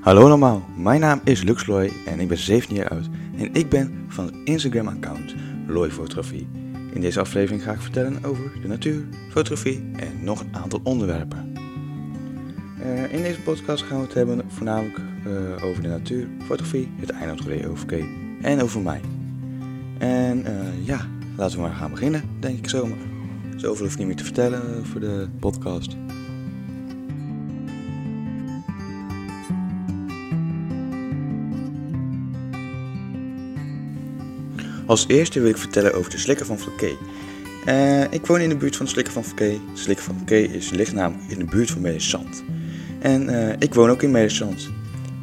Hallo allemaal, mijn naam is Lux Loy en ik ben 17 jaar oud en ik ben van het Instagram-account Loy Fotografie. In deze aflevering ga ik vertellen over de natuur, fotografie en nog een aantal onderwerpen. Eh, in deze podcast gaan we het hebben voornamelijk eh, over de natuur, fotografie, het eiland OVK en over mij. En eh, ja, laten we maar gaan beginnen, denk ik zomaar. Zoveel hoef ik niet meer te vertellen voor de podcast. Als eerste wil ik vertellen over de slikker van Flaké. Uh, ik woon in de buurt van de slikker van Flaké. Slikker van Flaké is, ligt in de buurt van Medezand. En uh, ik woon ook in Medezand.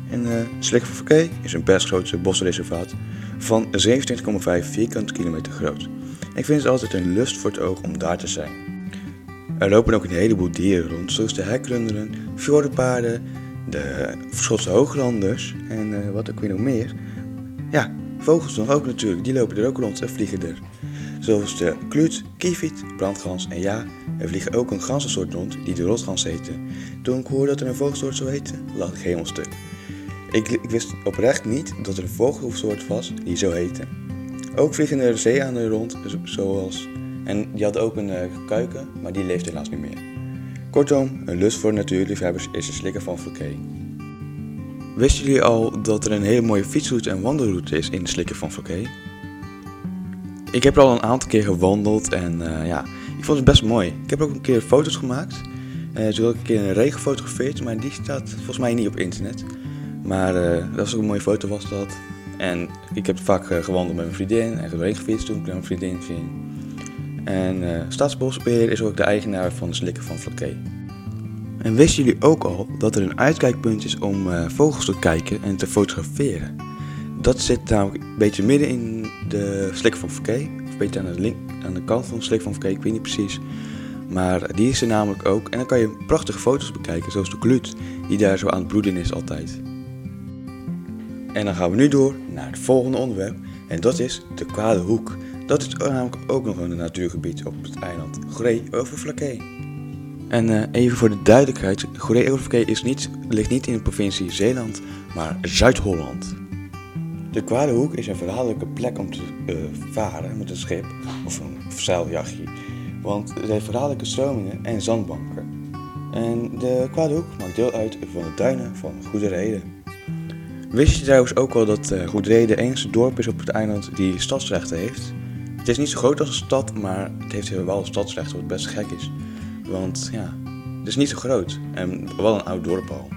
En uh, slikker van Flaké is een best groot bosreservaat van 27,5 vierkante kilometer groot. Ik vind het altijd een lust voor het oog om daar te zijn. Er lopen ook een heleboel dieren rond, zoals de hekrunderen, fjordenpaarden, de Schotse hooglanders en wat ook weer nog meer. Ja, Vogels nog ook natuurlijk, die lopen er ook rond en vliegen er. Zoals de kluut, kieviet, brandgans en ja, er vliegen ook een ganzensoort rond die de rotgans heette. Toen ik hoorde dat er een vogelsoort zou heten, lag ik helemaal stuk. Ik, ik, wist oprecht niet dat er een vogelsoort was die zo heette. Ook vliegen er zeeaanden rond, zoals... En die had ook een uh, kuiken, maar die leeft helaas niet meer. Kortom, een lust voor natuurliefhebbers is de slikker van Fouquet. Wisten jullie al dat er een hele mooie fietsroute en wandelroute is in de slikker van Fouquet? Ik heb er al een aantal keer gewandeld en uh, ja, ik vond het best mooi. Ik heb ook een keer foto's gemaakt. Uh, een keer een regen gefotografeerd, maar die staat volgens mij niet op internet. Maar uh, dat was ook een mooie foto was dat. En ik heb vaak gewandeld met mijn vriendin en geregen gefietst toen ik mijn vriendin ging. En Staatsbosbeheer is ook de eigenaar van de slikker van Flaké. En wisten jullie ook al dat er een uitkijkpunt is om uh, vogels te kijken en te fotograferen? Dat zit namelijk een beetje midden in de slik van Fouquet. Of beetje aan de, link, aan de kant van de slik van Fouquet, ik weet niet precies. Maar die is er namelijk ook. En dan kan je prachtige foto's bekijken, zoals de kluut, die daar zo aan het broeden is altijd. En dan gaan we nu door naar het volgende onderwerp. En dat is de kwade hoek. Dat is namelijk ook nog een natuurgebied op het eiland Grey over Flaké. En uh, even voor de duidelijkheid, Goeree-Oververkeer is niet, ligt niet in de provincie Zeeland, maar Zuid-Holland. De Kwade Hoek is een verhaallijke plek om te uh, varen met een schip of een zeiljachtje, want het heeft verhaallijke stromingen en zandbanken. En de Kwade Hoek maakt deel uit van de duinen van Goede Reden. Wist je trouwens ook al dat uh, Goede Reden de enige dorp is op het eiland die stadsrechten heeft? Het is niet zo groot als een stad, maar het heeft wel stadsrechten wat best gek is. Want ja, het is niet zo groot. En wel een oud dorp al.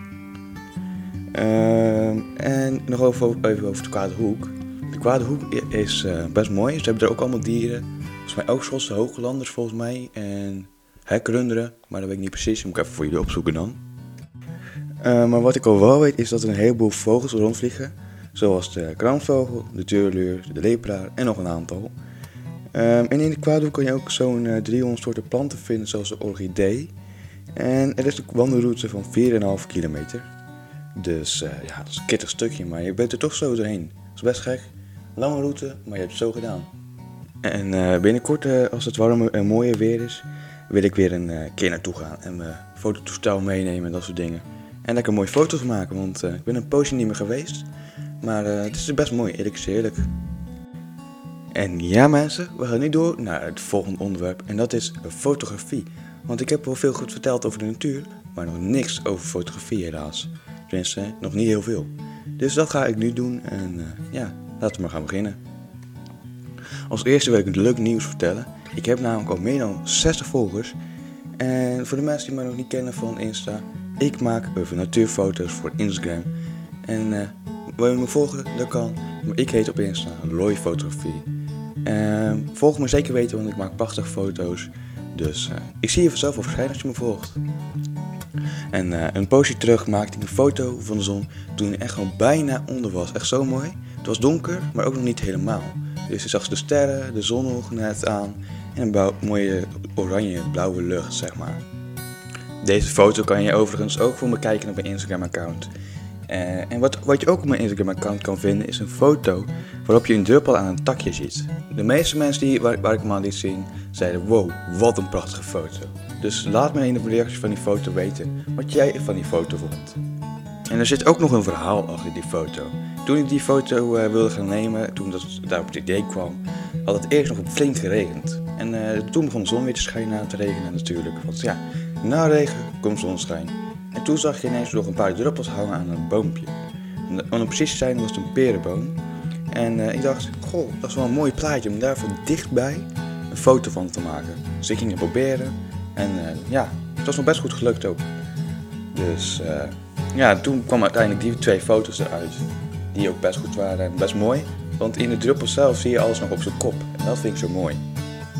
Uh, en nog over, even over de Kwade Hoek. De Kwade Hoek is uh, best mooi. Ze hebben er ook allemaal dieren. Volgens mij ook Schotse hooglanders volgens mij. En hekrunderen. Maar dat weet ik niet precies. Moet ik even voor jullie opzoeken dan. Uh, maar wat ik al wel weet is dat er een heleboel vogels rondvliegen. Zoals de kraanvogel, de tuurluur, de lepelaar en nog een aantal. Um, en in de kan je ook zo'n uh, eh, 300 soorten planten vinden, zoals de orchidee. En er is een wandelroute van 4,5 kilometer. Dus uh, ja, dat is een kittig stukje, maar je bent er toch zo doorheen. Dat is best gek. Lange route, maar je hebt het zo gedaan. En uh, binnenkort, als het warme en mooie weer is, wil ik weer een keer naartoe gaan. En mijn fototoestel meenemen en dat soort dingen. En lekker mooie foto's maken, want ik ben een poosje niet meer geweest. Maar het is best mooi, eerlijk is eerlijk. En ja mensen, we gaan nu door naar het volgende onderwerp en dat is fotografie. Want ik heb wel veel goed verteld over de natuur, maar nog niks over fotografie helaas. Tenminste, nog niet heel veel. Dus dat ga ik nu doen en uh, ja, laten we maar gaan beginnen. Als eerste wil ik een leuk nieuws vertellen. Ik heb namelijk al meer dan 60 volgers. En voor de mensen die mij nog niet kennen van Insta, ik maak over natuurfoto's voor Instagram. En uh, wil je me volgen? Dat kan. Maar ik heet op Insta Loy Fotografie. Uh, volg me zeker weten, want ik maak prachtige foto's. Dus uh, ik zie je vanzelf wel verschijnen als je me volgt. En uh, een poosje terug maakte ik een foto van de zon toen hij echt gewoon bijna onder was. Echt zo mooi. Het was donker, maar ook nog niet helemaal. Dus je zag de sterren, de zon nog net aan en een mooie oranje-blauwe lucht, zeg maar. Deze foto kan je overigens ook voor me kijken op mijn Instagram-account. Uh, en wat, wat je ook op mijn Instagram-account kan vinden is een foto waarop je een druppel aan een takje ziet. De meeste mensen die, waar, ik hem aan liet zien, zeiden wow, wat een prachtige foto. Dus laat me in de reactie van die foto weten wat jij van die foto vond. En er zit ook nog een verhaal achter die foto. Toen ik die foto uh, wilde gaan nemen, toen dat daar op het idee kwam, had het eerst nog flink geregend. En uh, toen begon de zon weer te schijnen na te regenen natuurlijk. Want ja, na regen komt zonschijn. En toen zag je ineens nog een paar druppels hangen aan een boompje. En om precies te zijn was het een perenboom. En uh, ik dacht, goh, dat is wel een mooi plaatje om daarvoor dichtbij een foto van te maken. Dus ik ging het proberen. En ja, het was nog best goed gelukt ook. Dus ja, toen kwam uiteindelijk die twee foto's eruit. Die ook best goed waren en best mooi. Want in de druppel zelf zie je alles nog op zijn kop. En dat vind ik zo mooi.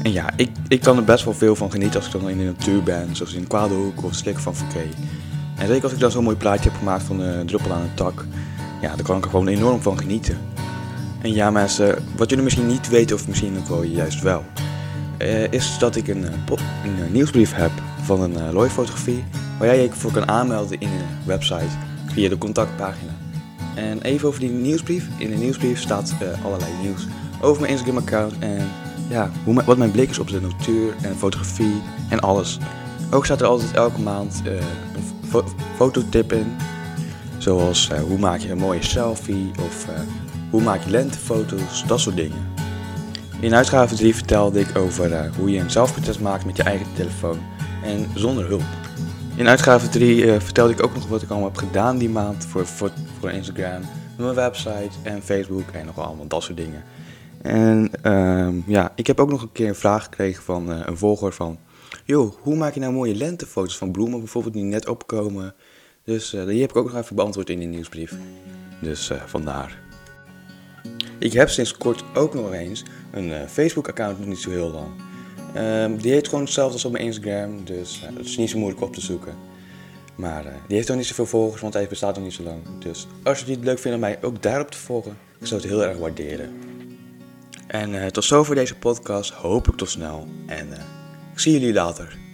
En ja, ik, ik kan er best wel veel van genieten als ik dan in de natuur ben. Zoals in Kwadehoek of Slik van Verkee. En zeker als ik dan zo'n mooi plaatje heb gemaakt van een druppel aan een tak. Ja, daar kan ik er gewoon enorm van genieten. En ja mensen, wat jullie misschien niet weten of misschien ook wel juist wel. Uh, is dat ik een, een, een nieuwsbrief heb van een uh, looifotografie waar jij je voor kan aanmelden in een website via de contactpagina. En even over die nieuwsbrief. In de nieuwsbrief staat allerlei nieuws over mijn Instagram-account en ja, hoe, wat mijn blik is op de natuur en fotografie en alles. Ook staat er altijd elke maand fo fototip in. Zoals uh, hoe maak je een mooie selfie of hoe maak je lentefoto's, dat soort dingen. In uitgave 3 vertelde ik over hoe je een zelfportret maakt met je eigen telefoon en zonder hulp. In uitgave 3 uh, eh, vertelde ik ook nog wat ik allemaal heb gedaan die maand voor, voor, voor Instagram, mijn website en Facebook en nog allemaal dat soort dingen. En uh, ja, ik heb ook nog een keer een vraag gekregen van een volger van... Joh, hoe maak je nou mooie lentefoto's van bloemen bijvoorbeeld die net opkomen? Dus uh, die heb ik ook nog even beantwoord in de nieuwsbrief. Dus vandaar. Ik heb sinds kort ook nog eens een Facebook-account, nog niet zo heel lang. Um, die heet gewoon hetzelfde als op mijn Instagram, dus het is niet zo moeilijk op te zoeken. Maar die heeft ook niet zoveel volgers, want hij bestaat nog niet zo lang. Dus als jullie het leuk vinden om mij ook daarop te volgen, ik zou het heel erg waarderen. En tot zover deze podcast, hoop ik tot snel. En ik zie jullie later.